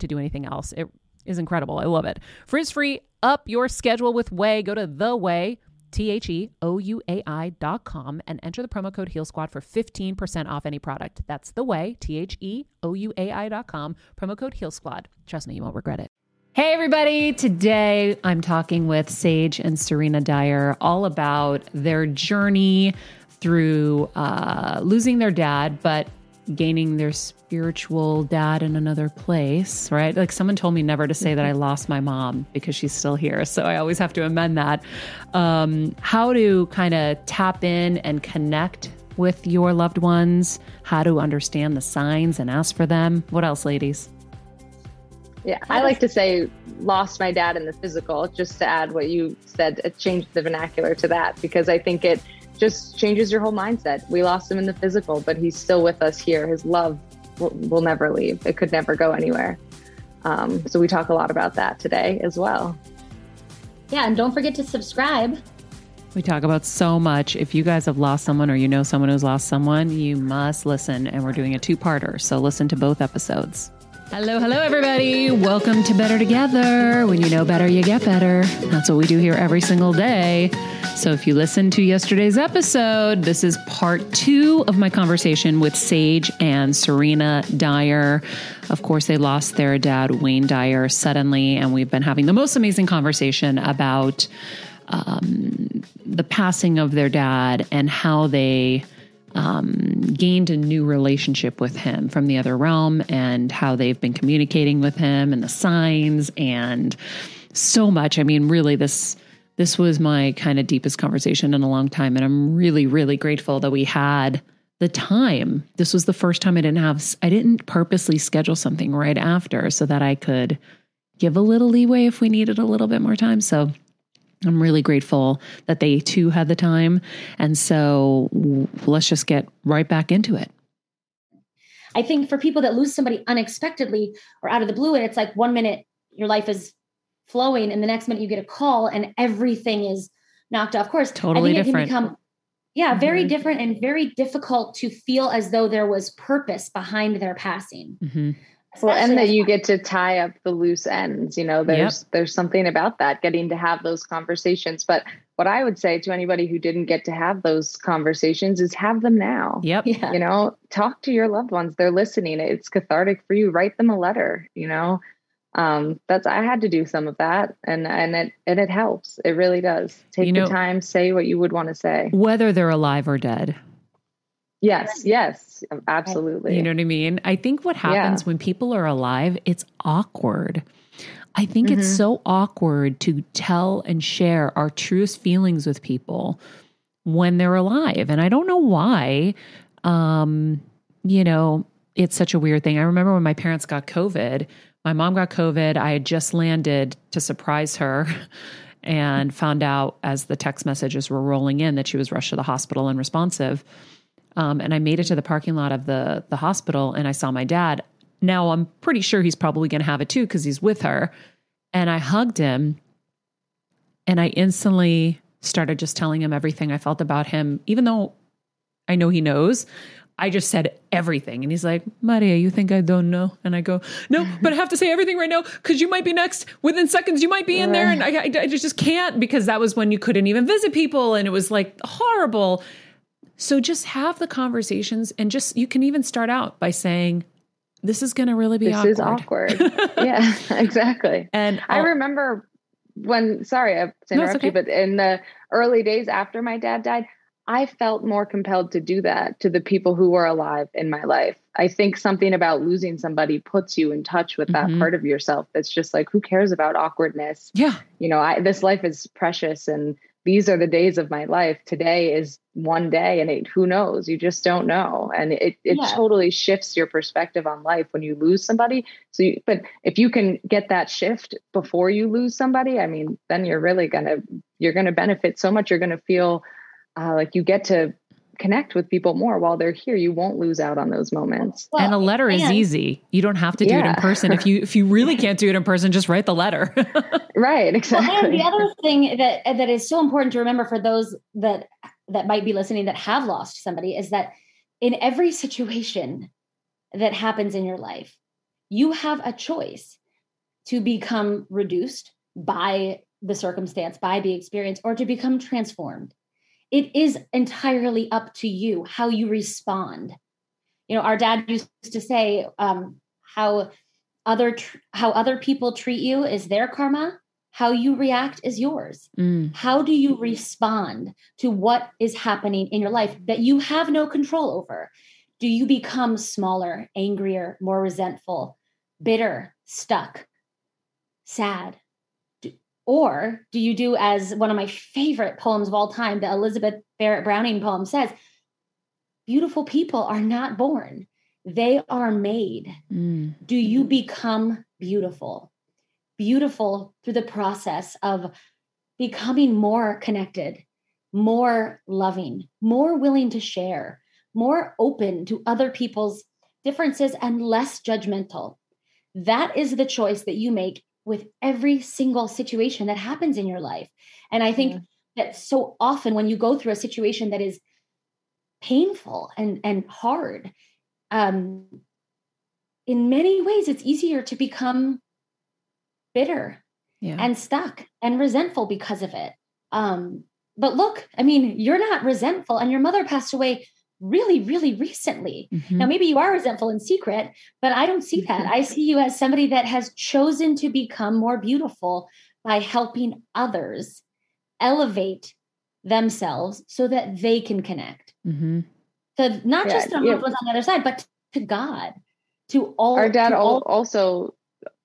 to do anything else. It is incredible. I love it. Frizz free, up your schedule with Ouai. Go to the Ouai. T H E O U A I dot com and enter the promo code Heal Squad for 15% off any product. That's the Ouai, T H E O U A I dot com, promo code Heal Squad. Trust me, you won't regret it. Hey, everybody. Today I'm talking with Sage and Serena Dyer all about their journey through uh, losing their dad, but gaining their spiritual dad in another place, right? Like someone told me never to say that I lost my mom because she's still here. So I always have to amend that. Um, how to kind of tap in and connect with your loved ones, how to understand the signs and ask for them. What else, ladies? Yeah, I like to say lost my dad in the physical, just to add what you said, uh, change the vernacular to that, because I think it just changes your whole mindset. We lost him in the physical, but he's still with us here. His love will, will never leave, it could never go anywhere. Um, so we talk a lot about that today as well. Yeah, and don't forget to subscribe. We talk about so much. If you guys have lost someone or you know someone who's lost someone, you must listen. And we're doing a two parter. So listen to both episodes. Hello, hello, everybody. Welcome to Better Together. When you know better, you get better. That's what we do here every single day. So, if you listened to yesterday's episode, this is part two of my conversation with Sage and Serena Dyer. Of course, they lost their dad, Wayne Dyer, suddenly, and we've been having the most amazing conversation about um, the passing of their dad and how they um, gained a new relationship with him from the other realm and how they've been communicating with him and the signs and so much. I mean, really, this this was my kind of deepest conversation in a long time, and I'm really, really grateful that we had the time. This was the first time I didn't have I didn't purposely schedule something right after so that I could give a little leeway if we needed a little bit more time. So I'm really grateful that they too had the time. And so let's just get right back into it. I think for people that lose somebody unexpectedly or out of the blue, and it's like one minute your life is flowing, and the next minute you get a call and everything is knocked off course. Totally different. Become, yeah, very mm-hmm. different and very difficult to feel as though there was purpose behind their passing. Mm-hmm well and that you get to tie up the loose ends you know there's yep. there's something about that getting to have those conversations. But what i would say to anybody who didn't get to have those conversations is have them now. Yep. Yeah. you know talk to your loved ones. They're listening. It's cathartic for you. Write them a letter you know? Um that's i had to do some of that and and it and it helps. It really does. Take you know, the time say what you would want to say. Whether they're alive or dead Yes, yes, absolutely. You know what I mean? I think what happens yeah. when people are alive, it's awkward. I think mm-hmm. it's so awkward to tell and share our truest feelings with people when they're alive. And I don't know why. Um, you know, it's such a weird thing. I remember when my parents got COVID, my mom got COVID. I had just landed to surprise her and found out as the text messages were rolling in that she was rushed to the hospital unresponsive. Um, and I made it to the parking lot of the the hospital, and I saw my dad. Now I'm pretty sure he's probably going to have it too because he's with her. And I hugged him, and I instantly started just telling him everything I felt about him, even though I know he knows. I just said everything. And he's like, Maria, you think I don't know? And I go, no, but I have to say everything right now because you might be next. Within seconds, you might be in there. And I, I, I, just can't because that was when you couldn't even visit people. And it was like horrible. So just have the conversations and just, you can even start out by saying, this is going to really be this awkward. is awkward. yeah, exactly. And I remember when, sorry, I have to interrupt okay. you, but in the early days after my dad died, I felt more compelled to do that to the people who were alive in my life. I think something about losing somebody puts you in touch with that mm-hmm. part of yourself that's just like, who cares about awkwardness? Yeah. You know, I, this life is precious and these are the days of my life. Today is one day, and it, who knows? You just don't know, and it it yeah. totally shifts your perspective on life when you lose somebody. So, you, but if you can get that shift before you lose somebody, I mean, then you're really gonna you're gonna benefit so much. You're gonna feel uh, like you get to connect with people more while they're here. You won't lose out on those moments. Well, and a letter and, is easy. You don't have to do yeah. it in person. If you if you really can't do it in person just write the letter. Right exactly well, and the other thing that that is so important to remember for those that that might be listening that have lost somebody is that in every situation that happens in your life you have a choice to become reduced by the circumstance by the experience or to become transformed it is entirely up to you how you respond. You know our dad used to say um, how other tr- how other people treat you is their karma. How you react is yours. Mm. how do you respond to what is happening in your life that you have no control over? Do you become smaller angrier more resentful bitter stuck sad or do you do as one of my favorite poems of all time, the Elizabeth Barrett Browning poem says, beautiful people are not born, they are made. Mm. Do you become beautiful? Beautiful through the process of becoming more connected, more loving, more willing to share, more open to other people's differences, and less judgmental. That is the choice that you make with every single situation that happens in your life. And I think that so often when you go through a situation that is painful and and hard, um, in many ways it's easier to become bitter yeah. and stuck and resentful because of it. Um, but look, I mean, you're not resentful, and your mother passed away really, really recently. Mm-hmm. Now, maybe you are resentful in secret, but I don't see that. I see you as somebody that has chosen to become more beautiful by helping others elevate themselves so that they can connect. Mm-hmm. So, not yeah, just to yeah. on the other side, but to God, to all. Our dad all- also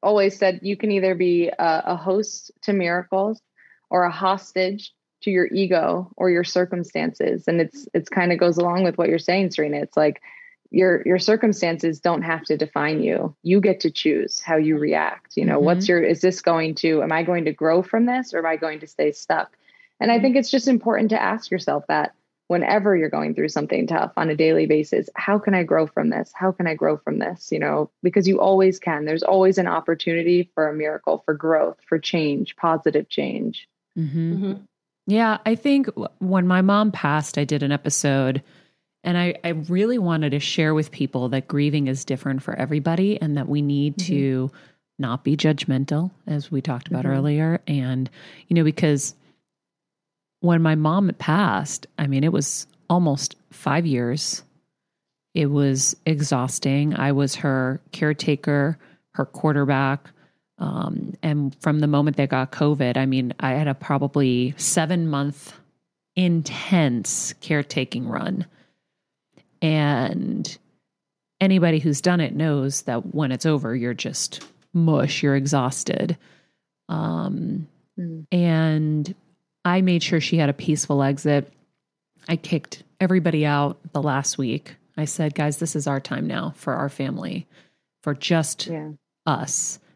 always said you can either be a, a host to miracles or a hostage to your ego or your circumstances and it's it's kind of goes along with what you're saying serena it's like your your circumstances don't have to define you you get to choose how you react you know mm-hmm. what's your is this going to am i going to grow from this or am i going to stay stuck and i mm-hmm. think it's just important to ask yourself that whenever you're going through something tough on a daily basis how can i grow from this how can i grow from this you know because you always can there's always an opportunity for a miracle for growth for change positive change mm-hmm. Mm-hmm. Yeah, I think when my mom passed, I did an episode and I, I really wanted to share with people that grieving is different for everybody and that we need mm-hmm. to not be judgmental, as we talked about mm-hmm. earlier. And, you know, because when my mom passed, I mean, it was almost five years. It was exhausting. I was her caretaker, her quarterback, um, and from the moment they got COVID, I mean, I had a probably seven month intense caretaking run. And anybody who's done it knows that when it's over, you're just mush, you're exhausted. Um, mm. And I made sure she had a peaceful exit. I kicked everybody out the last week. I said, guys, this is our time now for our family, for just yeah. us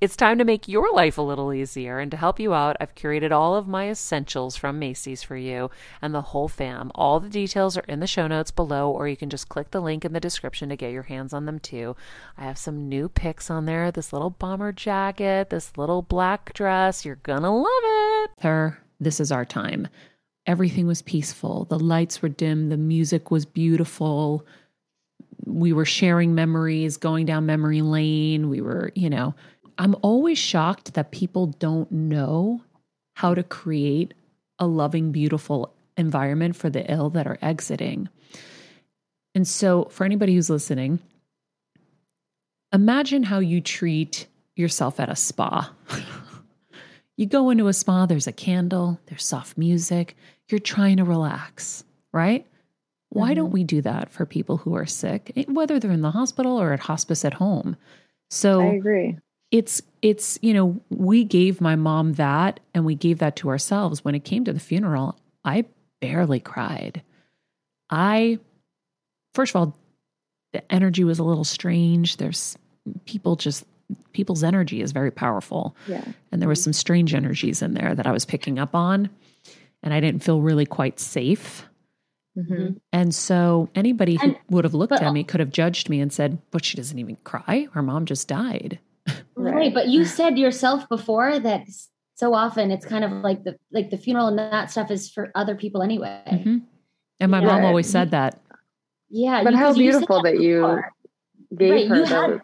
it's time to make your life a little easier. And to help you out, I've curated all of my essentials from Macy's for you and the whole fam. All the details are in the show notes below, or you can just click the link in the description to get your hands on them too. I have some new picks on there this little bomber jacket, this little black dress. You're gonna love it. Her, this is our time. Everything was peaceful. The lights were dim, the music was beautiful. We were sharing memories, going down memory lane. We were, you know, I'm always shocked that people don't know how to create a loving, beautiful environment for the ill that are exiting. And so, for anybody who's listening, imagine how you treat yourself at a spa. you go into a spa, there's a candle, there's soft music, you're trying to relax, right? Why mm-hmm. don't we do that for people who are sick, eh, whether they're in the hospital or at hospice at home? So I agree it's it's you know we gave my mom that and we gave that to ourselves. When it came to the funeral i barely cried. I first of all the energy was a little strange. There's people just people's energy is very powerful. Yeah. And there was some strange energies in there that i was picking up on and i didn't feel really quite safe. Mm-hmm. and so anybody who and, would have looked at me could have judged me and said but she doesn't even cry. Her mom just died right. right. But you said yourself before that so often it's kind of like the like the funeral and that stuff is for other people anyway. Mm-hmm. And my yeah. mom always said that. Yeah. But how beautiful that, that you gave right, her you had,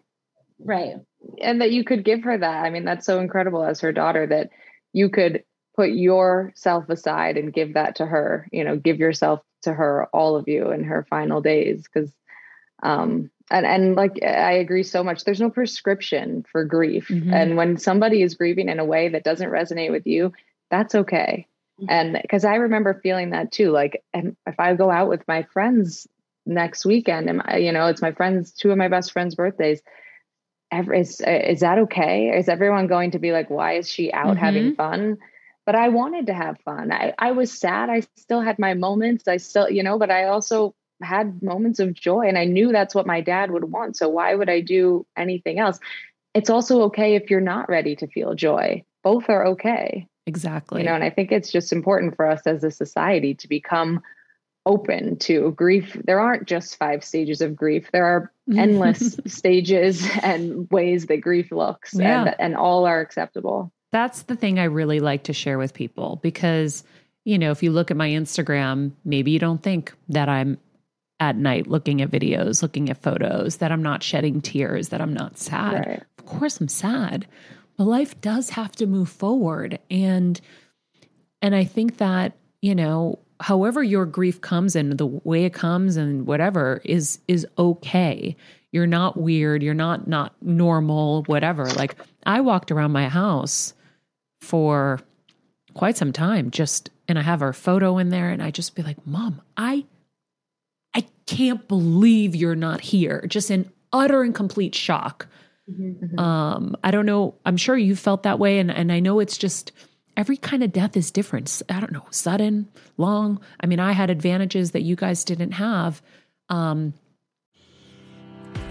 right. And that you could give her that. I mean, that's so incredible as her daughter that you could put yourself aside and give that to her, you know, give yourself to her, all of you in her final days. Cause um and and like i agree so much. There's no prescription for grief. Mm-hmm. and when somebody is grieving in a way that doesn't resonate with you that's okay. Mm-hmm. and because i remember feeling that too like and if i go out with my friends next weekend and I, you know it's my friends two of my best friends birthdays is is that okay? Is everyone going to be like why is she out mm-hmm. having fun? But i wanted to have fun. I, I was sad. I still had my moments. I still you know but i also had moments of joy and I knew that's what my dad would want. So why would I do anything else? It's also okay if you're not ready to feel joy. Both are okay. Exactly. You know, and I think it's just important for us as a society to become open to grief. There aren't just five stages of grief. There are endless stages and ways that grief looks yeah. and and all are acceptable. That's the thing I really like to share with people because you know, if you look at my Instagram, maybe you don't think that I'm at night looking at videos, looking at photos, that I'm not shedding tears, that I'm not sad. Right. Of course I'm sad. But life does have to move forward and and I think that, you know, however your grief comes and the way it comes and whatever is is okay. You're not weird, you're not not normal, whatever. Like I walked around my house for quite some time just and I have our photo in there and I just be like, "Mom, I I can't believe you're not here. Just in utter and complete shock. Mm-hmm. Um, I don't know. I'm sure you felt that way. And, and I know it's just every kind of death is different. I don't know, sudden, long. I mean, I had advantages that you guys didn't have. Um,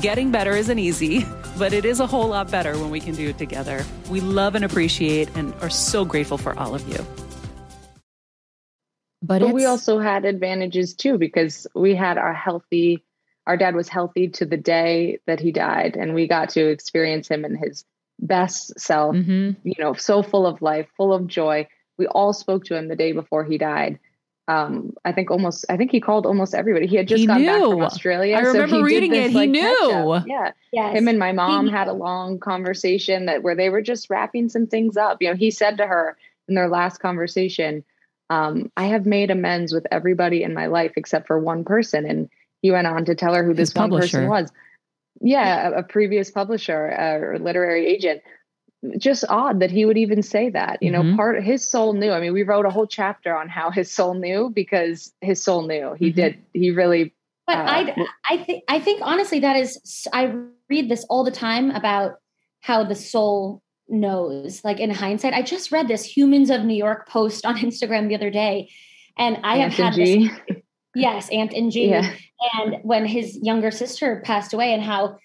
Getting better isn't easy, but it is a whole lot better when we can do it together. We love and appreciate and are so grateful for all of you. But, but we also had advantages too because we had our healthy, our dad was healthy to the day that he died, and we got to experience him in his best self, mm-hmm. you know, so full of life, full of joy. We all spoke to him the day before he died um, I think almost, I think he called almost everybody. He had just he gotten knew. back from Australia. I remember so reading this, it. He like, knew. Yeah. Yes. Him and my mom had a long conversation that where they were just wrapping some things up. You know, he said to her in their last conversation, um, I have made amends with everybody in my life except for one person. And he went on to tell her who His this publisher. one person was. Yeah, a, a previous publisher uh, or literary agent just odd that he would even say that. You mm-hmm. know, part his soul knew. I mean, we wrote a whole chapter on how his soul knew because his soul knew. He mm-hmm. did. He really. But uh, I, I think, I think honestly, that is. I read this all the time about how the soul knows. Like in hindsight, I just read this Humans of New York post on Instagram the other day, and I Aunt have had G. this. Yes, Aunt and G. Yeah. And when his younger sister passed away, and how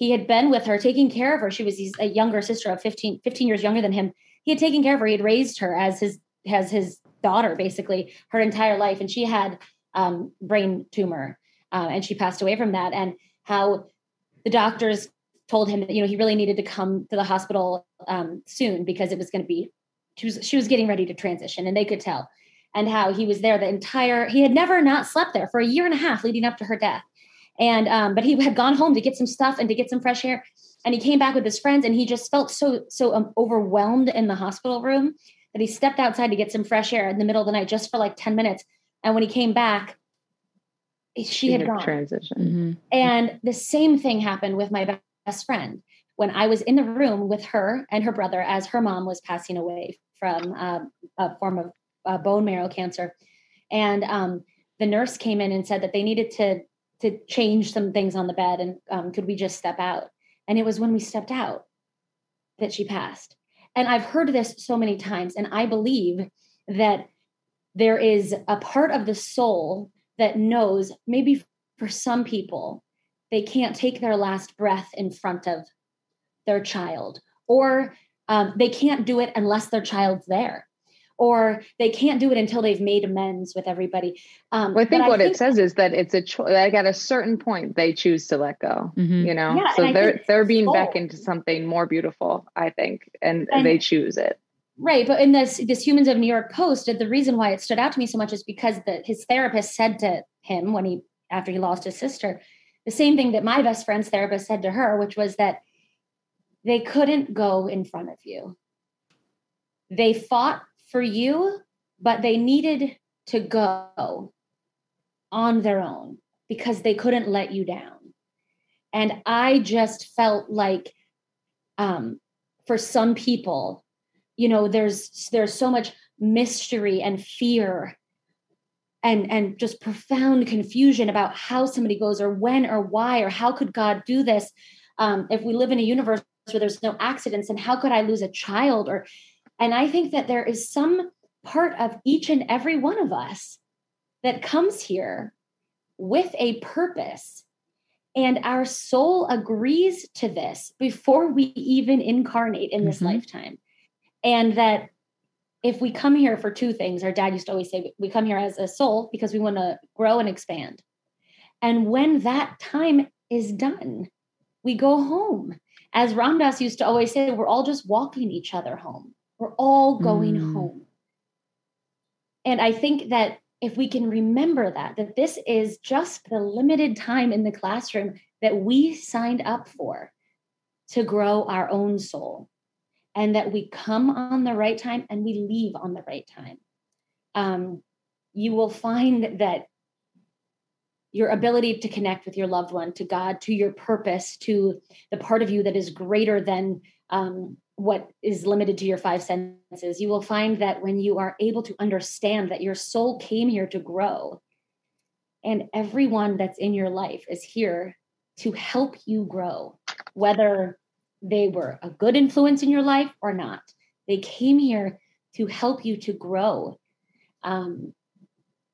he had been with her, taking care of her. She was a younger sister of 15, 15 years younger than him. He had taken care of her. He had raised her as his as his daughter, basically her entire life, and she had um, brain tumor, uh, and she passed away from that. And how the doctors told him that you know he really needed to come to the hospital um, soon because it was going to be she was she was getting ready to transition, and they could tell. And how he was there the entire he had never not slept there for a year and a half leading up to her death and um, but he had gone home to get some stuff and to get some fresh air. And he came back with his friends, and he just felt so so um, overwhelmed in the hospital room that he stepped outside to get some fresh air in the middle of the night just for like ten minutes. And when he came back, she, she had, had gone. Transition. Mm-hmm. And the same thing happened with my best friend when I was in the room with her and her brother as her mom was passing away from uh, a form of uh, bone marrow cancer. And um, the nurse came in and said that they needed to to change some things on the bed and um, could we just step out? And it was when we stepped out that she passed. And i've heard this so many times and i believe that there is a part of the soul that knows maybe for some people they can't take their last breath in front of their child or um, they can't do it unless their child's there or they can't do it until they've made amends with everybody. Um, well, I think what I think, it says is that it's a choice. Like at a certain point, they choose to let go. Mm-hmm. You know, yeah, so they're they're being soul. beckoned to something more beautiful. I think, and, and they choose it. Right, but in this this Humans of New York post, the reason why it stood out to me so much is because the, his therapist said to him when he after he lost his sister, the same thing that my best friend's therapist said to her, which was that they couldn't go in front of you. They fought for you, but they needed to go on their own because they couldn't let you down. And I just felt like um, for some people, you know, there's there's so much mystery and fear and and just profound confusion about how somebody goes or when or why or how could God do this? Um, if we live in a universe where there's no accidents, and how could I lose a child? Or and I think that there is some part of each and every one of us that comes here with a purpose. And our soul agrees to this before we even incarnate in this mm-hmm. lifetime. And that if we come here for two things, our dad used to always say, we come here as a soul because we want to grow and expand. And when that time is done, we go home. As Ram Dass used to always say, we're all just walking each other home We're all going Mm. home. And I think that if we can remember that, that this is just the limited time in the classroom that we signed up for to grow our own soul, and that we come on the right time and we leave on the right time, um, you will find that your ability to connect with your loved one, to God, to your purpose, to the part of you that is greater than um, what is limited to your five senses, you will find that when you are able to understand that your soul came here to grow, and everyone that's in your life is here to help you grow, whether they were a good influence in your life or not. They came here to help you to grow. Um,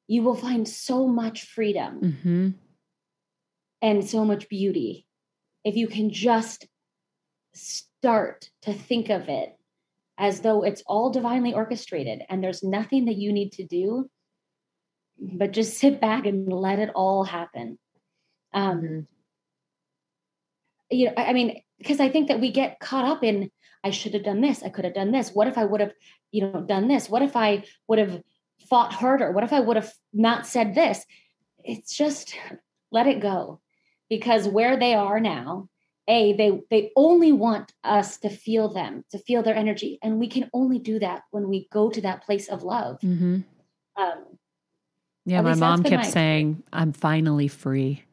you will find so much freedom Mm-hmm. and so much beauty if you can just start to think of it as though it's all divinely orchestrated and there's nothing that you need to do but just sit back and let it all happen um Mhm. you know i I mean because i think that we get caught up in i should have done this i could have done this what if i would have you know done this what if i would have fought harder what if i would have not said this it's just let it go because where they are now a they they only want us to feel them to feel their energy and we can only do that when we go to that place of love Mm-hmm. um Yeah, my mom kept my saying, I'm finally free.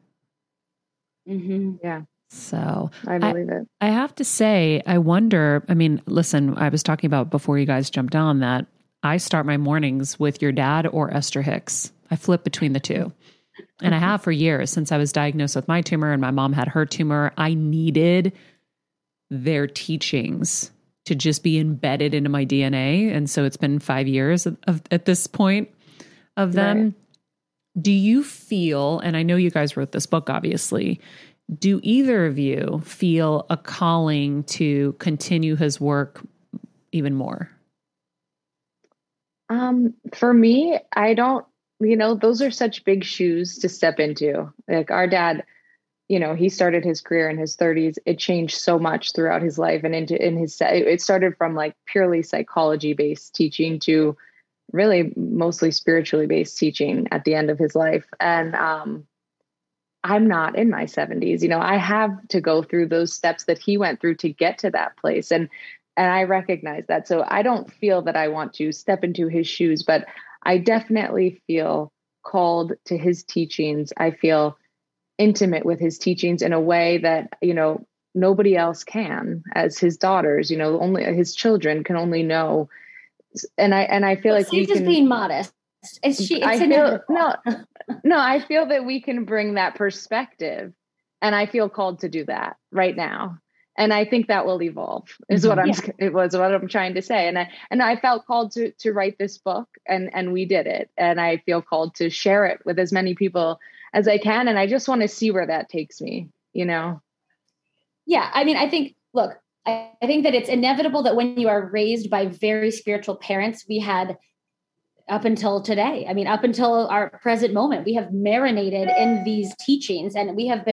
mhm. Yeah. So I believe it. I have to say, I wonder. I mean, listen, I was talking about before you guys jumped on that I start my mornings with your dad or Esther Hicks. I flip between the two. And I have for years since I was diagnosed with my tumor and my mom had her tumor. I needed their teachings to just be embedded into my DNA. And so it's been five years of, of at this point of them. Do you feel, and I know you guys wrote this book, obviously, do either of you feel a calling to continue his work even more? Um, for me, I don't, you know, those are such big shoes to step into. Like our dad, you know, he started his career in his 30s. It changed so much throughout his life and into in his it started from like purely psychology based teaching to really mostly spiritually based teaching at the end of his life. And um I'm not in my 70s. You know, I have to go through those steps that he went through to get to that place. And and I recognize that. So I don't feel that I want to step into his shoes, but I definitely feel called to his teachings. I feel intimate with his teachings in a way that, you know, nobody else can as his daughters, you know, only his children can only know. And I and I feel like She's just can being modest it's she it's I feel no, no, I feel that we can bring that perspective, and I feel called to do that right now. And I think that will evolve. Is what I'm. Mm-hmm. It was what I'm trying to say. And I and I felt called to to write this book, and and we did it. And I feel called to share it with as many people as I can. And I just want to see where that takes me. You know. Yeah, I mean, I think. Look, I, I think that it's inevitable that when you are raised by very spiritual parents, we had up until today. I mean, up until our present moment, we have marinated in these teachings and we have been.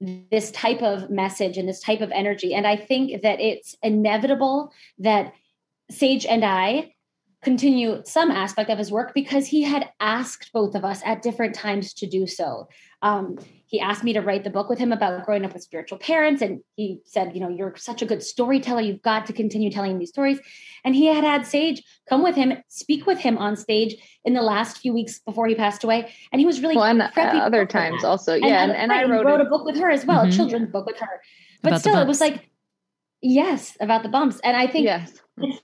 this type of message and this type of energy. And I think that it's inevitable that Sage and I continue some aspect of his work because he had asked both of us at different times to do so. Um, he asked me to write the book with him about growing up with spiritual parents. And he said, You know, you're such a good storyteller. You've got to continue telling these stories. And he had had Sage come with him, speak with him on stage in the last few weeks before he passed away. And he was really well, and uh, other times also. Yeah. And, and, and I wrote, wrote a book with her as well, mm-hmm. a children's book with her. But about still, it was like, yes, about the bumps. And I think yes.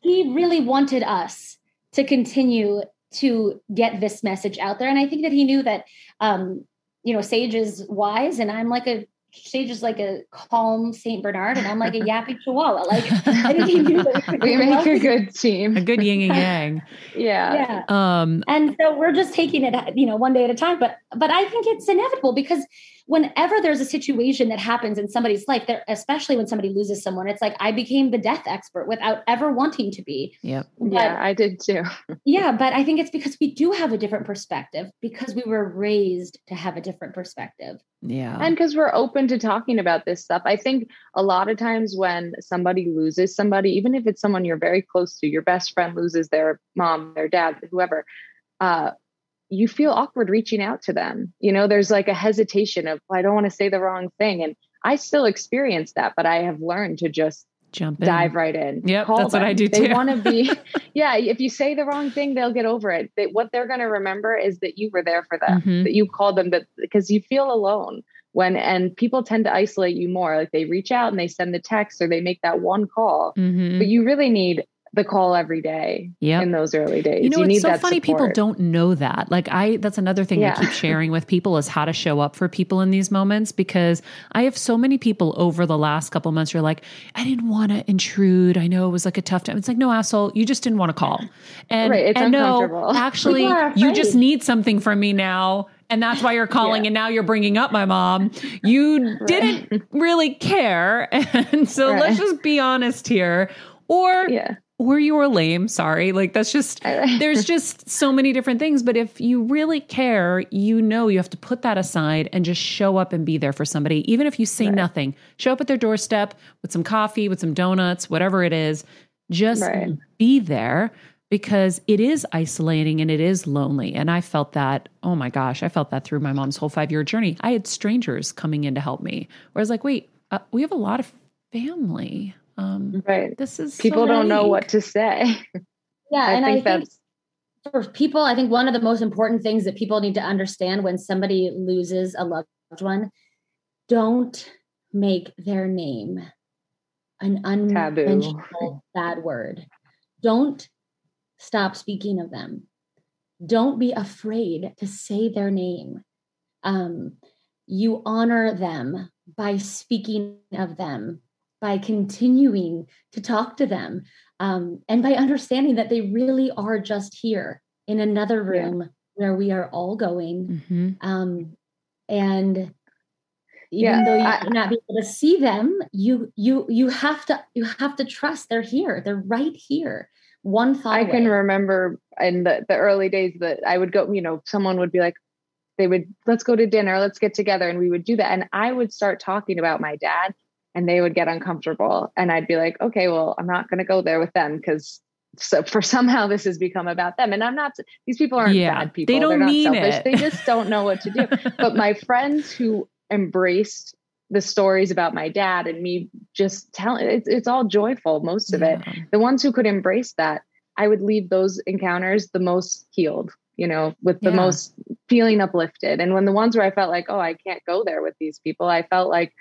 he really wanted us to continue to get this message out there. And I think that he knew that, um, you know, Sage is wise and I'm like a, Sage is like a calm Saint Bernard, and I'm like a yappy Chihuahua. Like I think he knew that we make a good team, a good yin and yang. yeah, yeah. Um, and so we're just taking it, you know, one day at a time. But but I think it's inevitable because whenever there's a situation that happens in somebody's life, there, especially when somebody loses someone, it's like I became the death expert without ever wanting to be. Yep. But, yeah, I did too. yeah, but I think it's because we do have a different perspective because we were raised to have a different perspective. Yeah. And because we're open to talking about this stuff. I think a lot of times when somebody loses somebody, even if it's someone you're very close to, your best friend loses their mom, their dad, whoever, uh, you feel awkward reaching out to them. You know, there's like a hesitation of, I don't want to say the wrong thing. And I still experience that, but I have learned to just jump in. dive right in. Yeah, that's them. what I do too. They want to be, yeah. If you say the wrong thing, they'll get over it. They, what they're going to remember is that you were there for them, mm-hmm. that you called them, that because you feel alone when, and people tend to isolate you more. Like they reach out and they send the text or they make that one call, mm-hmm. but you really need the call every day yep. in those early days. You know, you it's so funny. Support. People don't know that. Like I, that's another thing yeah. I keep sharing with people is how to show up for people in these moments because I have so many people over the last couple months who are like, I didn't want to intrude. I know it was like a tough time. It's like, no, asshole, you just didn't want to call. And, right, and no, actually, you just need something from me now and that's why you're calling yeah. and now you're bringing up my mom you right. didn't really care and so right. let's just be honest here or yeah or you were lame. Sorry. Like that's just, there's just so many different things. But if you really care, you know you have to put that aside and just show up and be there for somebody. Even if you say right. nothing, show up at their doorstep with some coffee, with some donuts, whatever it is. Just right. be there because it is isolating and it is lonely. And I felt that, oh my gosh, I felt that through my mom's whole five year journey. I had strangers coming in to help me. Where I was like, wait, uh, we have a lot of family um, right. This is people so don't know what to say. Yeah, I and think I think for people, I think one of the most important things that people need to understand when somebody loses a loved one, don't make their name an unmentionable bad word. Don't stop speaking of them. Don't be afraid to say their name. Um, you honor them by speaking of them by continuing to talk to them um, and by understanding that they really are just here in another room yeah. where we are all going. Mm-hmm. Um, and even yeah, though you I, not be able to see them, you you you have to you have to trust they're here. They're right here. One thought. I away. can remember in the, the early days that I would go, you know, someone would be like, they would let's go to dinner, let's get together, and we would do that. And I would start talking about my dad and they would get uncomfortable. And i'd be like okay well i'm not going to go there with them because so for somehow this has become about them. And i'm not these people aren't yeah, bad people. they don't They're mean selfish. it. they just don't know what to do. But my friends who embraced the stories about my dad and me just telling it's, it's all joyful most of yeah. it the ones who could embrace that i would leave those encounters the most healed you know with the yeah. most feeling uplifted. And when the ones where i felt like oh i can't go there with these people i felt like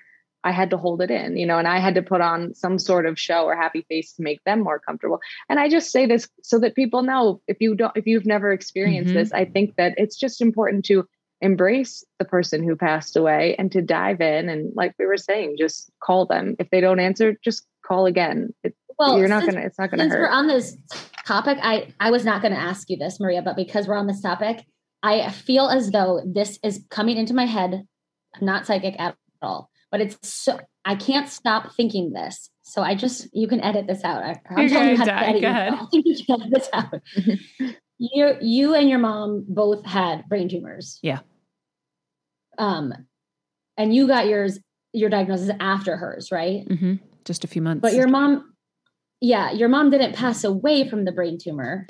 I had to hold it in, you know, and I had to put on some sort of show or happy face to make them more comfortable. And I just say this so that people know if you don't, if you've never experienced mm-hmm. this, I think that it's just important to embrace the person who passed away and to dive in. And like we were saying, just call them. If they don't answer, just call again. It, well, you're not going to, it's not going to hurt. We're on this topic. I, I was not going to ask you this, Maria, but because we're on this topic, I feel as though this is coming into my head. I'm not psychic at all but it's so I can't stop thinking this. So I just you can edit this out. I, I'm telling you how to edit, Go ahead. I think you can edit this out. you you and your mom both had brain tumors. Yeah. Um, and you got yours your diagnosis after hers, right? Mm-hmm. Just a few months. But your mom, yeah, your mom didn't pass away from the brain tumor.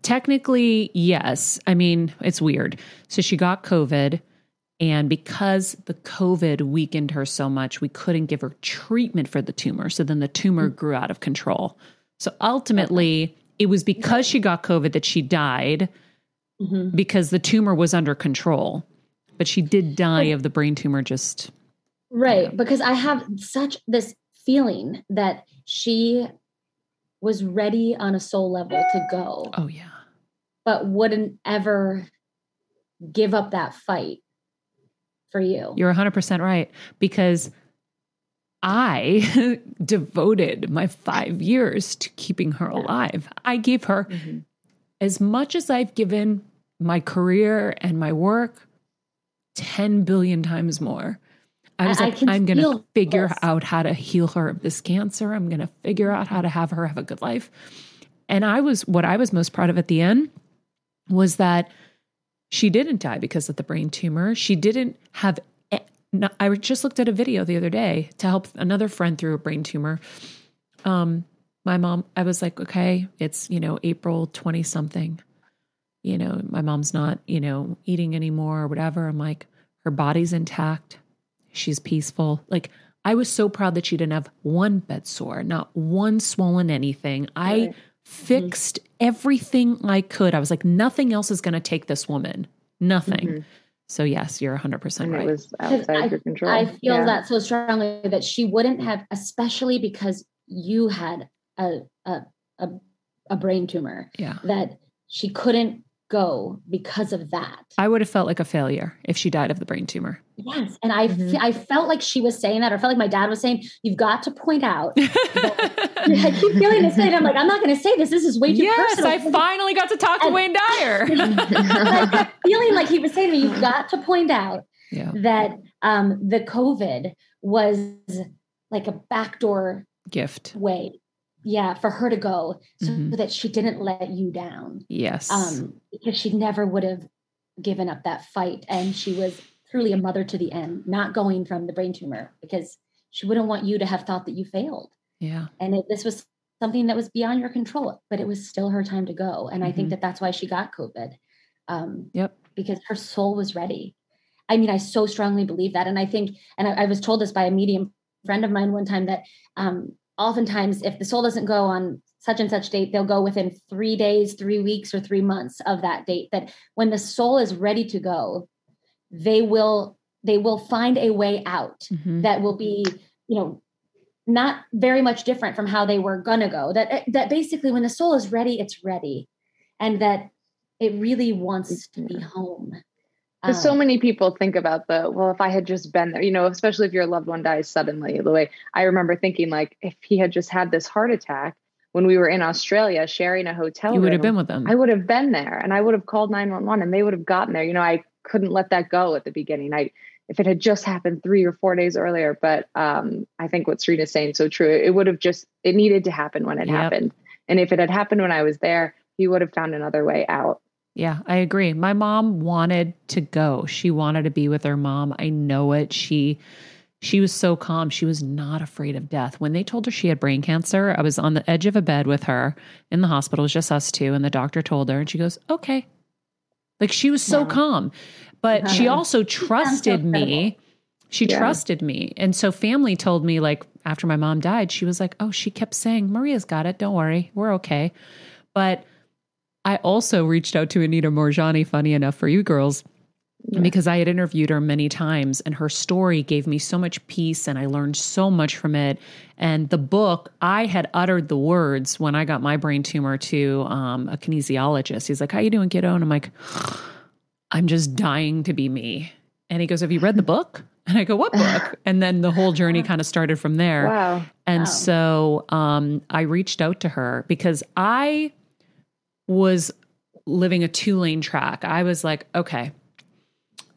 technically, yes. I mean, it's weird. So she got COVID. And because the COVID weakened her so much, we couldn't give her treatment for the tumor. So then the tumor mm. grew out of control. So ultimately, okay. it was because she got COVID that she died mm-hmm. because the tumor was under control. But she did die of the brain tumor just. Right. Because I have such this feeling that she was ready on a soul level to go. Oh, yeah. But wouldn't ever give up that fight for you. You're 100% right. Because I devoted my five years to keeping her alive. I gave her mm-hmm. as much as I've given my career and my work 10 billion times more. I was I, like, I am going to figure this. out how to heal her of this cancer. I'm going to figure out how to have her have a good life. And I was, what I was most proud of at the end was that she didn't die because of the brain tumor. She didn't have I just looked at a video the other day to help another friend through a brain tumor. Um, my mom, I was like, okay, it's, you know, April 20 something. You know, my mom's not, you know, eating anymore or whatever. I'm like, her body's intact. She's peaceful. Like, I was so proud that she didn't have one bed sore, not one swollen anything. Right. I fixed mm-hmm. everything I could. I was like, nothing else is going to take this woman. Nothing. Mm-hmm. So yes, you're 100% and right. It was outside I, your control. I feel yeah. that so strongly that she wouldn't have, especially because you had a a a, a brain tumor. Yeah. That she couldn't go because of that. I would have felt like a failure if she died of the brain tumor. Yes, and I mm-hmm. I felt like she was saying that, or felt like my dad was saying, "You've got to point out." I keep feeling this thing. I'm like, I'm not going to say this. This is way too yes, personal. Yes, I finally got to talk and, to Wayne Dyer. I kept feeling like he was saying to me, "You've got to point out yeah. that um, the COVID was like a backdoor gift way yeah for her to go so mm-hmm. that she didn't let you down yes um because she never would have given up that fight and she was truly a mother to the end not going from the brain tumor because she wouldn't want you to have thought that you failed yeah and it, this was something that was beyond your control but it was still her time to go and mm-hmm. i think mm-hmm. that that's why she got covid um yep because her soul was ready i mean i so strongly believe that and i think and I, I was told this by a medium friend of mine one time that um oftentimes if the soul doesn't go on such and such date they'll go within three days three weeks or three months of that date that when the soul is ready to go they will they will find a way out mm-hmm. that will be you know not very much different from how they were gonna go that that basically when the soul is ready it's ready and that it really wants to be home because so um, many people think about the, well, if I had just been there, you know, especially if your loved one dies suddenly, the way I remember thinking, like, if he had just had this heart attack when we were in Australia sharing a hotel, you would have been with them. I would have been there and I would have called 911 and they would have gotten there. You know, I couldn't let that go at the beginning. I, if it had just happened three or four days earlier, but um, I think what Serena's saying so true. It would have just, it needed to happen when it yep. happened. And if it had happened when I was there, he would have found another way out. Yeah, I agree. My mom wanted to go. She wanted to be with her mom. I know it. She she was so calm. She was not afraid of death. When they told her she had brain cancer, I was on the edge of a bed with her in the hospital. It was just us two, and the doctor told her, and she goes, "Okay." Like she was so calm, but she also trusted so me. She yeah. trusted me, and so family told me like after my mom died, she was like, "Oh, she kept saying Maria's got it. Don't worry, we're okay." But I also reached out to Anita Moorjani, funny enough for you girls, yeah. because I had interviewed her many times and her story gave me so much peace and I learned so much from it. And the book, I had uttered the words when I got my brain tumor to um, a kinesiologist. He's like, How you doing, kiddo? And I'm like, I'm just dying to be me. And he goes, Have you read the book? And I go, What book? And then the whole journey kind of started from there. Wow. And wow. so um, I reached out to her because I was living a two lane track. I was like, okay,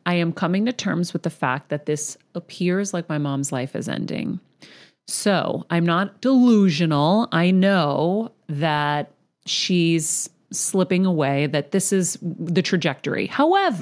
I am coming to terms with the fact that this appears like my mom's life is ending. So I'm not delusional. I know that she's slipping away, that this is the trajectory. However,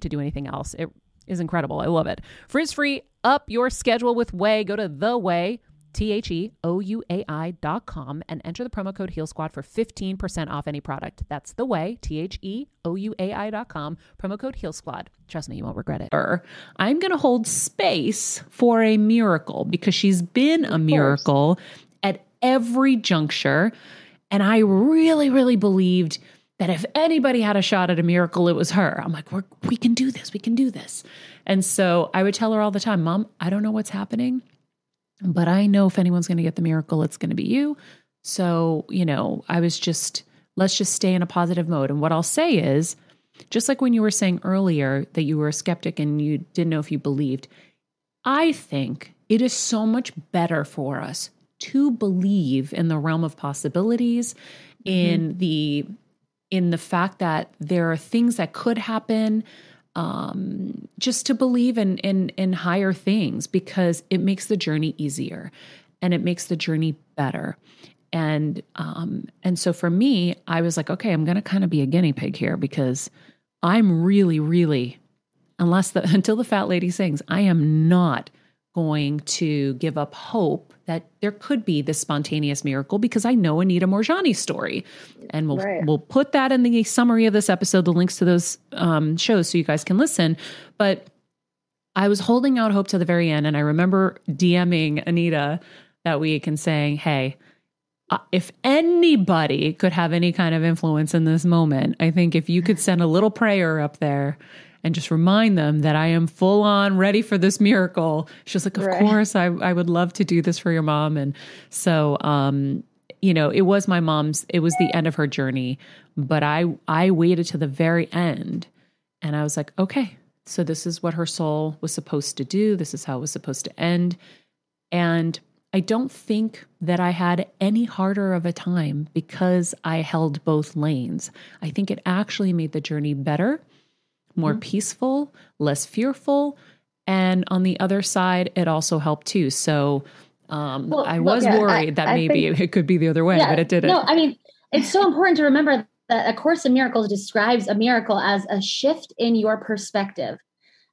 to do anything else. It is incredible. I love it. Frizz free, up your schedule with Ouai. Go to the Ouai T H E O U A I dot com and enter the promo code Heal Squad for 15% off any product. That's the Ouai, T H E O U A I dot com, promo code Heal Squad. Trust me, you won't regret it. I'm going to hold space for a miracle because she's been a miracle at every juncture. And I really, really believed that if anybody had a shot at a miracle, it was her. I'm like, We're, we can do this. We can do this. And so I would tell her all the time, Mom, I don't know what's happening but I know if anyone's going to get the miracle, it's going to be you. So, you know, I was just, let's just stay in a positive mode. And what I'll say is, just like when you were saying earlier that you were a skeptic and you didn't know if you believed, I think it is so much better for us to believe in the realm of possibilities, in mm-hmm. the in the fact that there are things that could happen um, just to believe in, in in higher things because it makes the journey easier and it makes the journey better. And um, and so for me i was like okay i'm to kind of be a guinea pig here because i'm really really unless the until the fat lady sings i am not going to give up hope that there could be this spontaneous miracle because I know Anita Moorjani's story. And we'll right. we'll put that in the summary of this episode, the links to those um, shows so you guys can listen. But I was holding out hope to the very end. And I remember DMing Anita that week and saying, Hey, uh, if anybody could have any kind of influence in this moment, I think if you could send a little prayer up there and just remind them that I am full on ready for this miracle. She was like, Of right. course, I, I would love to do this for your mom. And so, um, you know, it was my mom's, it was the end of her journey, but I, I waited to the very end and I was like, okay, so this is what her soul was supposed to do. This is how it was supposed to end. And I don't think that I had any harder of a time because I held both lanes. I think it actually made the journey better more mm-hmm. peaceful, less fearful. And on the other side, it also helped too. So um, well, I was yeah, worried I, that I maybe think, it could be the other way, yeah, but it didn't. No, I mean, it's so important to remember that A Course in Miracles describes a miracle as a shift in your perspective,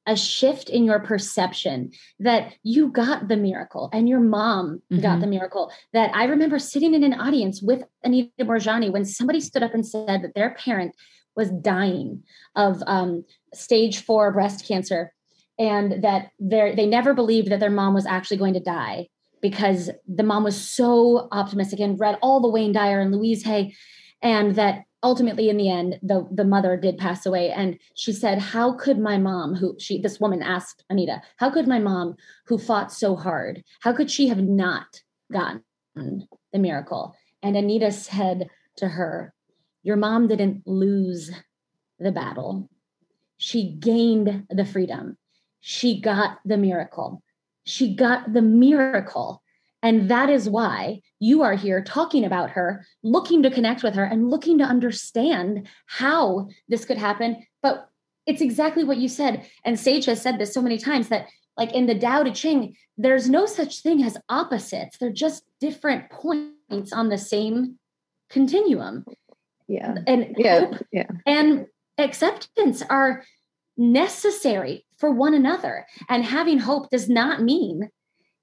a shift in your perception that you got the miracle and your mom mm-hmm. got the miracle. That I remember sitting in an audience with Anita Moorjani when somebody stood up and said that their parent was dying of um, stage four breast cancer and that they never believed that their mom was actually going to die because the mom was so optimistic and read all the Wayne Dyer and Louise Hay, and that ultimately in the end the the mother did pass away. And she said how could my mom who she this woman asked Anita how could my mom who fought so hard how could she have not gotten the miracle? And Anita said to her your mom didn't lose the battle. She gained the freedom. She got the miracle. She got the miracle. And that is why you are here talking about her, looking to connect with her, and looking to understand how this could happen. But it's exactly what you said. And Saje has said this so many times that, like in the Tao Te Ching, there's no such thing as opposites. They're just different points on the same continuum yeah. And yeah, hope yeah. and acceptance are necessary for one another. And having hope does not mean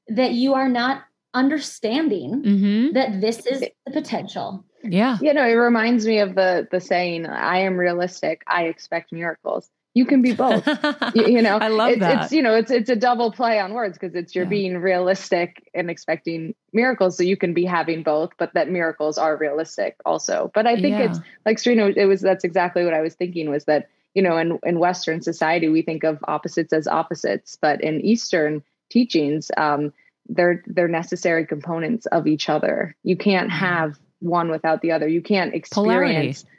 that you are not understanding mm-hmm. that this is the potential. Yeah. You know it reminds me of the the saying i am realistic i expect miracles you can be both you, you, know i love it's, that it's you know it's it's a double play on words because it's you're yeah. being realistic and expecting miracles so you can be having both but that miracles are realistic also but i think yeah. it's like Serena it was that's exactly what i was thinking was that you know, in, in Western society, we think of opposites as opposites, but in Eastern teachings, um, they're they're necessary components of each other. You can't mm-hmm. have one without the other. You can't experience. Polarity.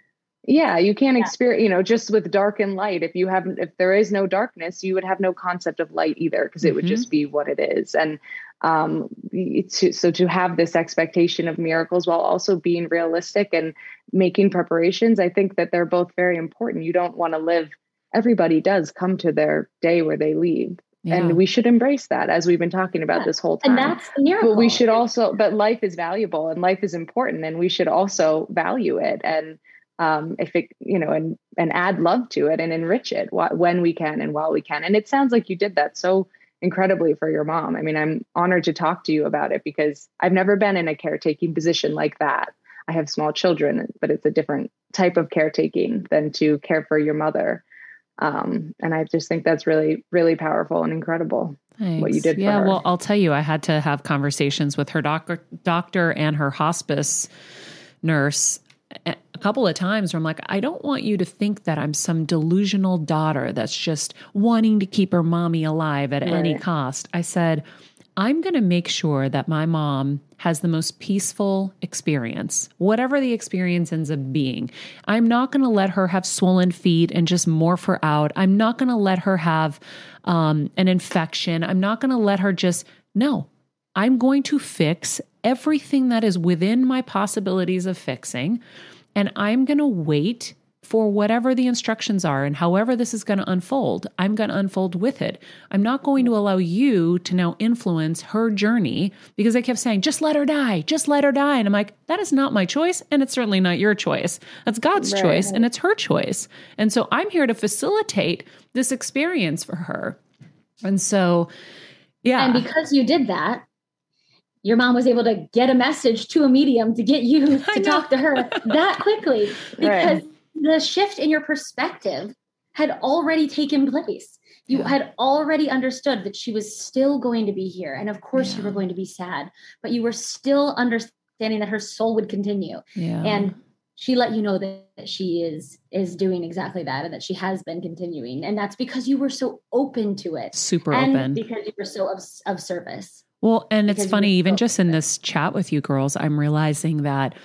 Yeah, you can't yeah. experience, you know, just with dark and light. If you haven't, if there is no darkness, you would have no concept of light either, because it mm-hmm. would just be what it is. And um, to, so to have this expectation of miracles while also being realistic and making preparations, I think that they're both very important. You don't want to live. Everybody does come to their day where they leave, yeah. And we should embrace that as we've been talking about yeah. this whole time. And that's the miracle. But we should also, but life is valuable and life is important and we should also value it. And um, if it, you know, and, and add love to it and enrich it when we can and while we can. And it sounds like you did that so incredibly for your mom. I mean, I'm honored to talk to you about it because I've never been in a caretaking position like that. I have small children, but it's a different type of caretaking than to care for your mother. Um, and I just think that's really, really powerful and incredible. Thanks. What you did, yeah. Well, I'll tell you, I had to have conversations with her doctor, doctor and her hospice nurse a couple of times where I'm like, I don't want you to think that I'm some delusional daughter that's just wanting to keep her mommy alive at right. any cost. I said, I'm going to make sure that my mom has the most peaceful experience, whatever the experience ends up being. I'm not going to let her have swollen feet and just morph her out. I'm not going to let her have um, an infection. I'm not going to let her just, no, I'm going to fix everything that is within my possibilities of fixing. And I'm going to wait for whatever the instructions are and however this is going to unfold, I'm going to unfold with it. I'm not going to allow you to now influence her journey because I kept saying, just let her die, just let her die. And I'm like, that is not my choice. And it's certainly not your choice. That's God's right. choice and it's her choice. And so I'm here to facilitate this experience for her. And so, yeah. And because you did that, your mom was able to get a message to a medium to get you to talk to her that quickly because right the shift in your perspective had already taken place. You yeah. had already understood that she was still going to be here. And of course, yeah. you were going to be sad, but you were still understanding that her soul would continue. Yeah. And she let you know that she is is doing exactly that and that she has been continuing and that's because you were so open to it super and open because you were so of, of service well and it's funny even just in this chat with you girls i'm realizing that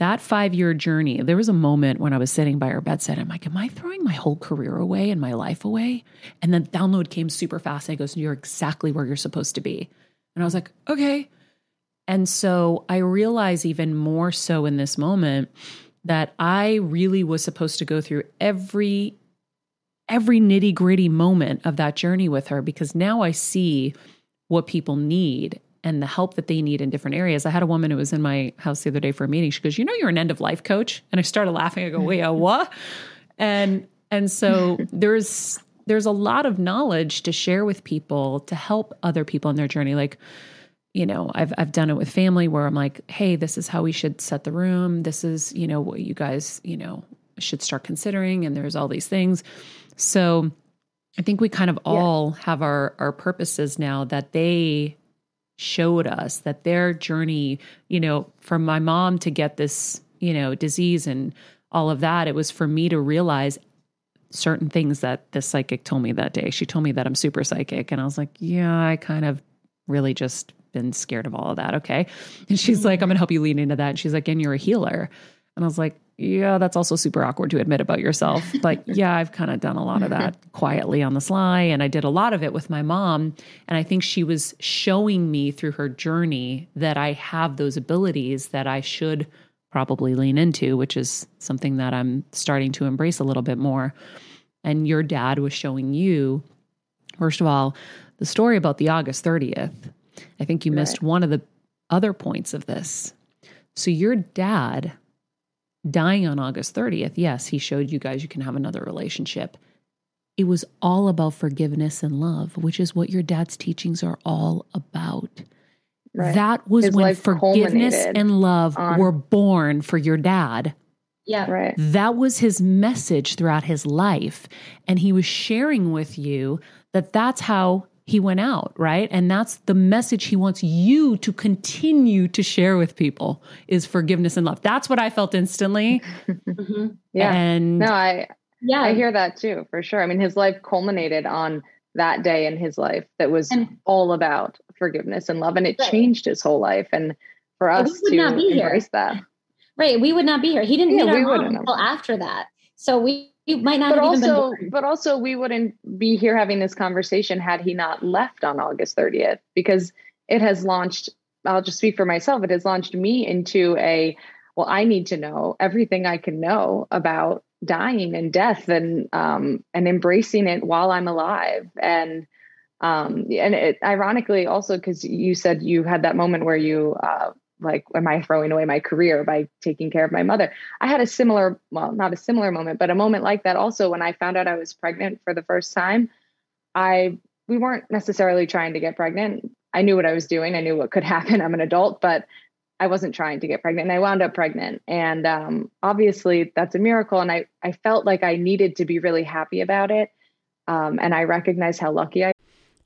that five year journey, there was a moment when I was sitting by her bedside. I'm like, Am I throwing my whole career away and my life away? And then download came super fast. And it goes, You're exactly where you're supposed to be. And I was like, Okay. And so I realize even more so in this moment that I really was supposed to go through every every nitty gritty moment of that journey with her because now I see what people need and the help that they need in different areas. I had a woman who was in my house the other day for a meeting. She goes, "You know, you're an end of life coach," and I started laughing. I go, "Wait, a what?" And and so there's there's a lot of knowledge to share with people to help other people in their journey. Like, you know, I've I've done it with family where I'm like, "Hey, this is how we should set the room. This is you know what you guys you know should start considering." And there's all these things. So I think we kind of all yeah. have our our purposes now that they showed us that their journey, you know, from my mom to get this, you know, disease and all of that, it was for me to realize certain things that the psychic told me that day. She told me that I'm super psychic. And I was like, yeah, I kind of really just been scared of all of that. Okay. And she's mm-hmm. like, I'm going to help you lean into that. And she's like, and you're a healer. And I was like, yeah, that's also super awkward to admit about yourself. But yeah, I've kind of done a lot of that quietly on the sly. And I did a lot of it with my mom. And I think she was showing me through her journey that I have those abilities that I should probably lean into, which is something that I'm starting to embrace a little bit more. And your dad was showing you, first of all, the story about the August 30th. I think you missed one of the other points of this. So your dad dying on August 30th, yes, he showed you guys you can have another relationship. It was all about forgiveness and love, which is what your dad's teachings are all about. Right. That was His when forgiveness and love on... were born for your dad. Yeah. Right. That was his message throughout his life. And he was sharing with you that that's how he went out, right? And that's the message he wants you to continue to share with people is forgiveness and love. That's what I felt instantly. mm-hmm. Yeah. And no, I Yeah. I hear that too, for sure. I mean, his life culminated on that day in his life that was and, all about forgiveness and love. And it right. changed his whole life. And for us to embrace here. that. Right. We would not be here. He didn't yeah, meet our mom until after that. So we, might not but also, But also we wouldn't be here having this conversation had he not left on August 30th because it has launched, I'll just speak for myself, it has launched me into a, well, I need to know everything I can know about dying and death and um and embracing it while I'm alive. And um and it ironically also because you said you had that moment where you uh like am i throwing away my career by taking care of my mother? I had a similar well not a similar moment but a moment like that also when i found out i was pregnant for the first time. I we weren't necessarily trying to get pregnant. I knew what i was doing. I knew what could happen. I'm an adult but i wasn't trying to get pregnant and i wound up pregnant. And um, obviously that's a miracle and i i felt like i needed to be really happy about it um, and i recognized how lucky i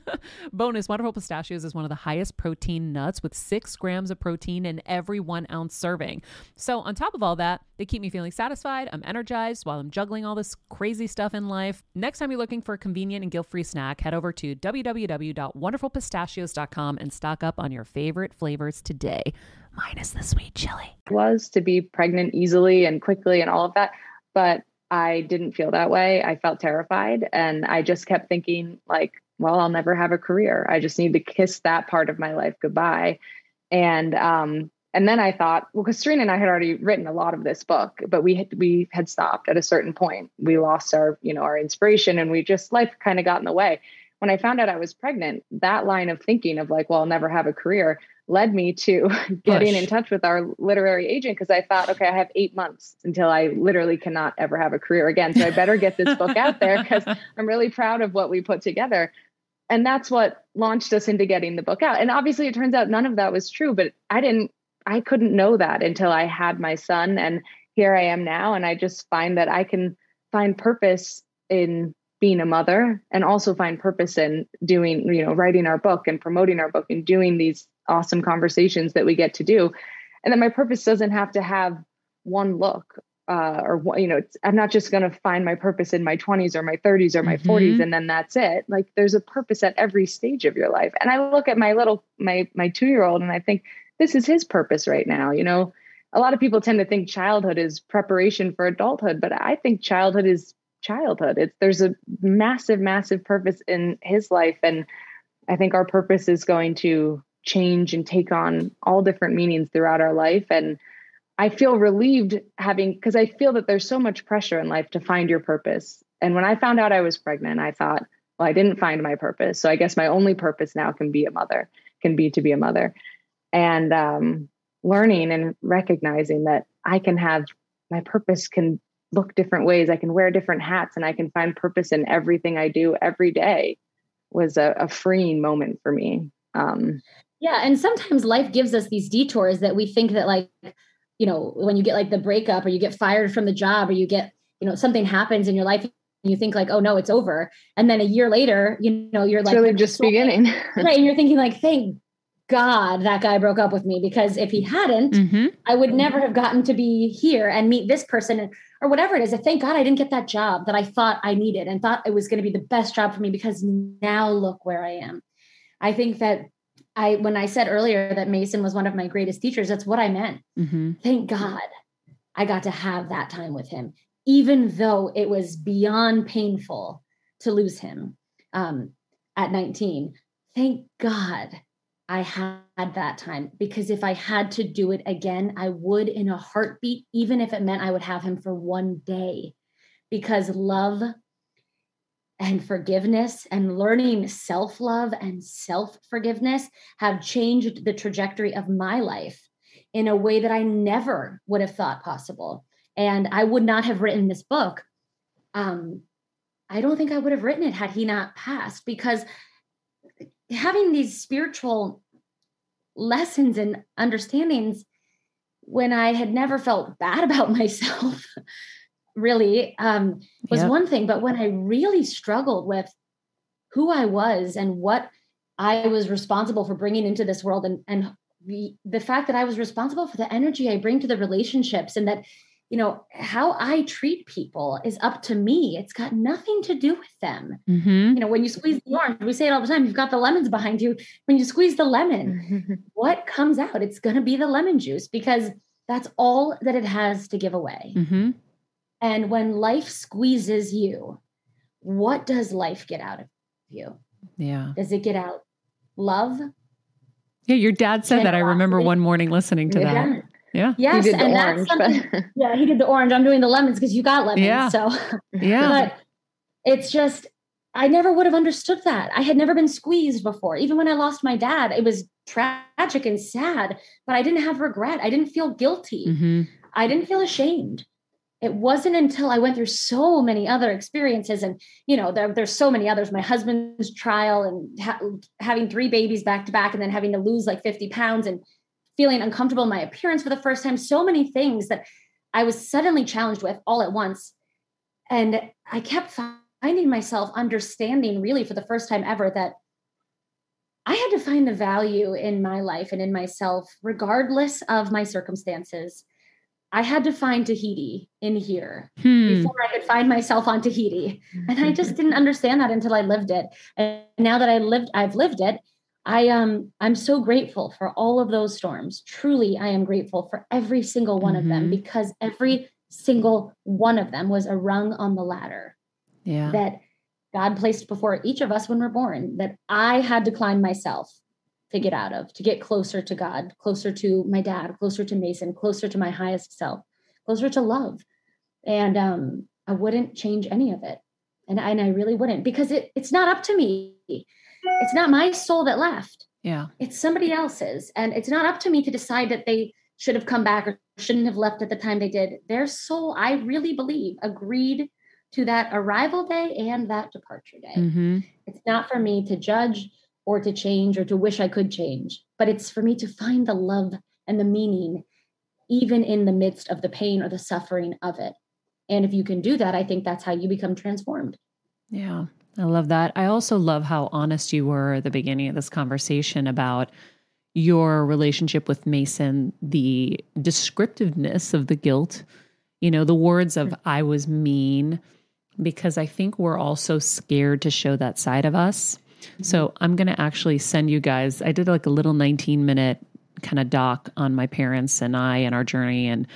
Bonus Wonderful Pistachios is one of the highest protein nuts with six grams of protein in every one ounce serving. So, on top of all that, they keep me feeling satisfied. I'm energized while I'm juggling all this crazy stuff in life. Next time you're looking for a convenient and guilt free snack, head over to www.wonderfulpistachios.com and stock up on your favorite flavors today, minus the sweet chili. Was to be pregnant easily and quickly and all of that. But I didn't feel that way. I felt terrified. And I just kept thinking, like, well, I'll never have a career. I just need to kiss that part of my life goodbye. And um, and then I thought, well, because Serena and I had already written a lot of this book, but we had, we had stopped at a certain point. We lost our you know our inspiration, and we just life kind of got in the way. When I found out I was pregnant, that line of thinking of like, well, I'll never have a career led me to getting in touch with our literary agent because I thought, okay, I have eight months until I literally cannot ever have a career again. So I better get this book out there because I'm really proud of what we put together. And that's what launched us into getting the book out. And obviously it turns out none of that was true but i didn't i couldn't know that until i had my son and here i am now and i just find that i can find purpose in being a mother and also find purpose in doing you know writing our book and promoting our book and doing these awesome conversations that we get to do. And that my purpose doesn't have to have one look uh, or you know i'm not just going to find my purpose in my 20s or my 30s or my mm-hmm. 40s and then that's it. Like there's a purpose at every stage of your life. And i look at my little my my two year old and i think this is his purpose right now you know? A lot of people tend to think childhood is preparation for adulthood but i think childhood is childhood it's there's a massive massive purpose in his life and i think our purpose is going to change and take on all different meanings throughout our life and I feel relieved having because I feel that there's so much pressure in life to find your purpose. And when I found out I was pregnant, I thought, well, I didn't find my purpose. So I guess my only purpose now can be a mother, can be to be a mother. And um, learning and recognizing that I can have my purpose can look different ways. I can wear different hats and I can find purpose in everything I do every day was a, a freeing moment for me. Um, yeah. And sometimes life gives us these detours that we think that like, you know, when you get like the breakup or you get fired from the job or you get, you know, something happens in your life and you think like, oh no, it's over. And then a year later, you know, you're like, it's really just beginning. right. And you're thinking like, thank God that guy broke up with me because if he hadn't, mm-hmm. I would never have gotten to be here and meet this person or whatever it is. And thank God I didn't get that job that I thought I needed and thought it was going to be the best job for me because now look where I am. I think that I when I said earlier that Mason was one of my greatest teachers, that's what I meant. Mm-hmm. Thank God I got to have that time with him, even though it was beyond painful to lose him um, at 19. Thank God I had that time because if I had to do it again, I would in a heartbeat, even if it meant I would have him for one day, because love and forgiveness and learning self love and self forgiveness have changed the trajectory of my life in a way that I never would have thought possible. And I would not have written this book. Um, I don't think I would have written it had he not passed because having these spiritual lessons and understandings when I had never felt bad about myself, really, um, was yep. one thing. But when I really struggled with who I was and what I was responsible for bringing into this world, and and the, the fact that I was responsible for the energy I bring to the relationships, and that you know how i treat people is up to me. It's got nothing to do with them. Mm-hmm. you know when you squeeze the orange we say it all the time you've got the lemons behind you. When you squeeze the lemon what comes out? It's going to be the lemon juice because that's all that it has to give away. Mm-hmm. and when life squeezes you what does life get out of you? Yeah. Does it get out love? Yeah your dad said that. I remember one morning listening to yeah. that yeah. Yes. and orange, that's something, but... yeah, he did the orange. I'm doing the lemons because you got lemons. Yeah. So yeah. but it's just I never would have understood that. I had never been squeezed before. Even when I lost my dad, it was tragic and sad, but I didn't have regret. I didn't feel guilty. Mm-hmm. I didn't feel ashamed. It wasn't until I went through so many other experiences, and you know, there, there's so many others. My husband's trial and ha- having three babies back to back, and then having to lose like 50 pounds, and feeling uncomfortable in my appearance for the first time, so many things that I was suddenly challenged with all at once. And I kept finding myself understanding, really, for the first time ever, that I had to find the value in my life and in myself, regardless of my circumstances. I had to find Tahiti in here hmm. before I could find myself on Tahiti. And I just didn't understand that until I lived it. And now that I lived, I've lived it, I um I'm so grateful for all of those storms. Truly, I am grateful for every single one mm-hmm. of them mm-hmm. because every single one of them was a rung on the ladder. Yeah. That God placed before each of us when we're born that I had to climb myself to get out of, to get closer to God, closer to my dad, closer to Mason, closer to my highest self, closer to love. And um I wouldn't change any of it. And, and I really wouldn't because it, it's not up to me it's not my soul that left. Yeah. It's somebody else's. And it's not up to me to decide that they should have come back or shouldn't have left at the time they did. Their soul, I really believe, agreed to that arrival day and that departure day. Mm-hmm. It's not for me to judge or to change or to wish I could change, but it's for me to find the love and the meaning, even in the midst of the pain or the suffering of it. And if you can do that, I think that's how you become transformed. Yeah. I love that. I also love how honest you were at the beginning of this conversation about your relationship with Mason, the descriptiveness of the guilt, you know, the words of I was mean, because I think we're all so scared to show that side of us. Mm-hmm. So I'm going to actually send you guys, I did like a little 19 minute kind of doc on my parents and I and our journey. And,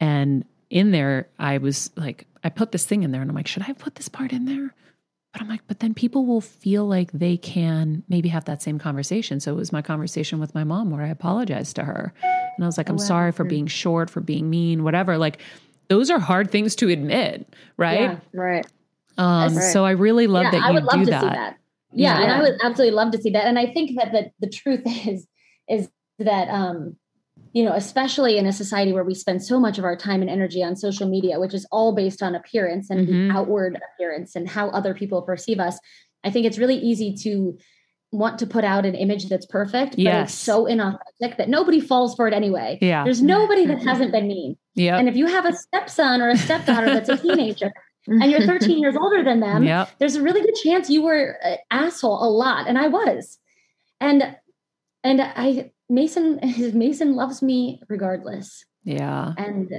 and in there, I was like, I put this thing in there and I'm like, should I put this part in there? But I'm like, but then people will feel like they can maybe have that same conversation. So it was my conversation with my mom where I apologized to her. And I was like, I'm oh, wow. sorry for being short, for being mean, whatever. Like those are hard things to admit, right? Yeah, right. Um, right. So I really love yeah, that you do that. that. Yeah, yeah, and I would absolutely love to see that. And I think that the, the truth is, is that um, you know, especially in a society where we spend so much of our time and energy on social media, which is all based on appearance and mm-hmm. outward appearance and how other people perceive us, I think it's really easy to want to put out an image that's perfect, but yes. it's so inauthentic that nobody falls for it anyway. Yeah. There's nobody that hasn't been mean. Yeah. And if you have a stepson or a stepdaughter that's a teenager and you're 13 years older than them, yep. there's a really good chance you were an asshole a lot. And I was. And and I Mason Mason loves me regardless. Yeah. And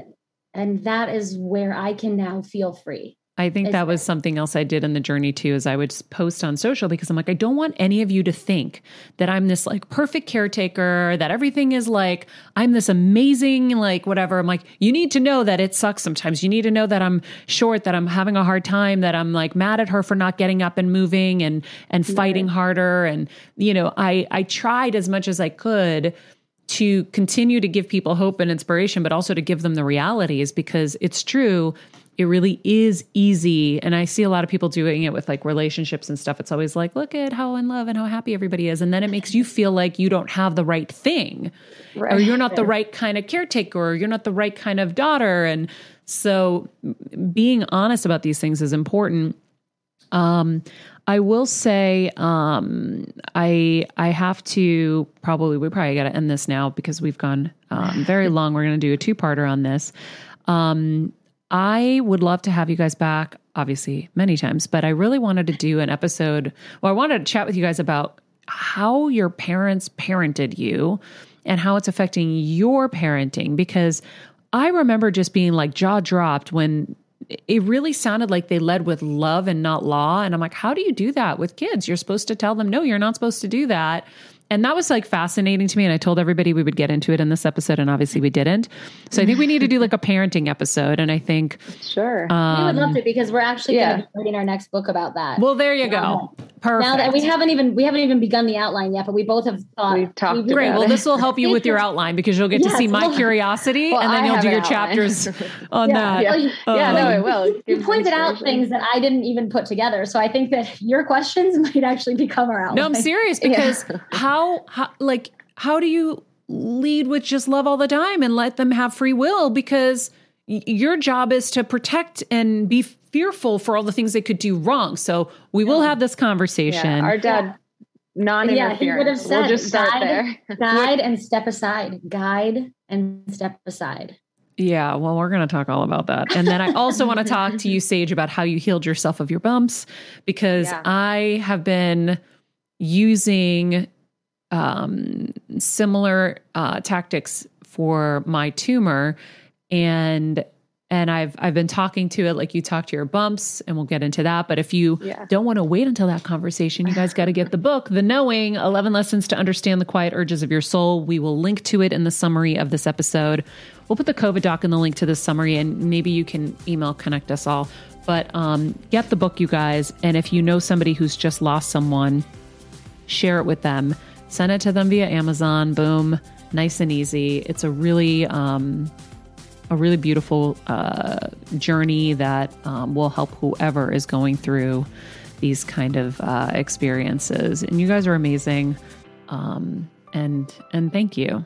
and that is where I can now feel free. I think that was something else I did in the journey too, is I would post on social because I'm like, I don't want any of you to think that I'm this like perfect caretaker, that everything is like, I'm this amazing, like whatever. I'm like, you need to know that it sucks sometimes. You need to know that I'm short, that I'm having a hard time, that I'm like mad at her for not getting up and moving and and fighting harder. And, you know, I I tried as much as I could to continue to give people hope and inspiration, but also to give them the realities because it's true. It really is easy. And I see a lot of people doing it with like relationships and stuff. It's always like, look at how in love and how happy everybody is. And then it makes you feel like you don't have the right thing, right. or you're not the right kind of caretaker, or you're not the right kind of daughter. And so being honest about these things is important. Um, I will say, um, I I have to probably we probably got to end this now because we've gone um, very long. We're going to do a two parter on this. Um, I would love to have you guys back, obviously many times, but I really wanted to do an episode. Well, I wanted to chat with you guys about how your parents parented you and how it's affecting your parenting because I remember just being like jaw dropped when it really sounded like they led with love and not law. And I'm like, how do you do that with kids? You're supposed to tell them, no, you're not supposed to do that and that was like fascinating to me and i told everybody we would get into it in this episode and obviously we didn't. So i think we need to do like a parenting episode and i think sure. Um, we would love to because we're actually yeah. going to be writing our next book about that. Well there you go. Perfect now that we haven't even we haven't even begun the outline yet but we both have thought we've talked We've great. Well this will help you with your outline because you'll get yes, to see my curiosity well, and then I you'll do your chapters on yeah. that. Yeah, you, yeah no it will. you pointed out things that i didn't even put together so i think that your questions might actually become our outline no i'm serious because how, how like how do you lead with just love all the time and let them have free will? Because your job is to protect and be fearful for all the things they could do wrong. So we will have this conversation. Yeah, our dad non Yeah, he would have said, we'll just start guide, there. guide and step aside. Guide and step aside. Yeah, well, we're going to talk all about that. And then I also want to talk to you, Saje, about how you healed yourself of your bumps because yeah. I have been using um, similar uh, tactics for my tumor, and and I've I've been talking to it like you talk to your bumps, and we'll get into that. But if you yeah. don't want to wait until that conversation, you guys got to get the book, The Knowing: Eleven Lessons to Understand the Quiet Urges of Your Soul. We will link to it in the summary of this episode. We'll put the COVID doc in the link to the summary, and maybe you can email connect us all. But um, get the book, you guys. And if you know somebody who's just lost someone, share it with them send it to them via Amazon. Boom, nice and easy. It's a really, um, a really beautiful uh, journey that um, will help whoever is going through these kind of uh, experiences. And you guys are amazing. Um, and and thank you.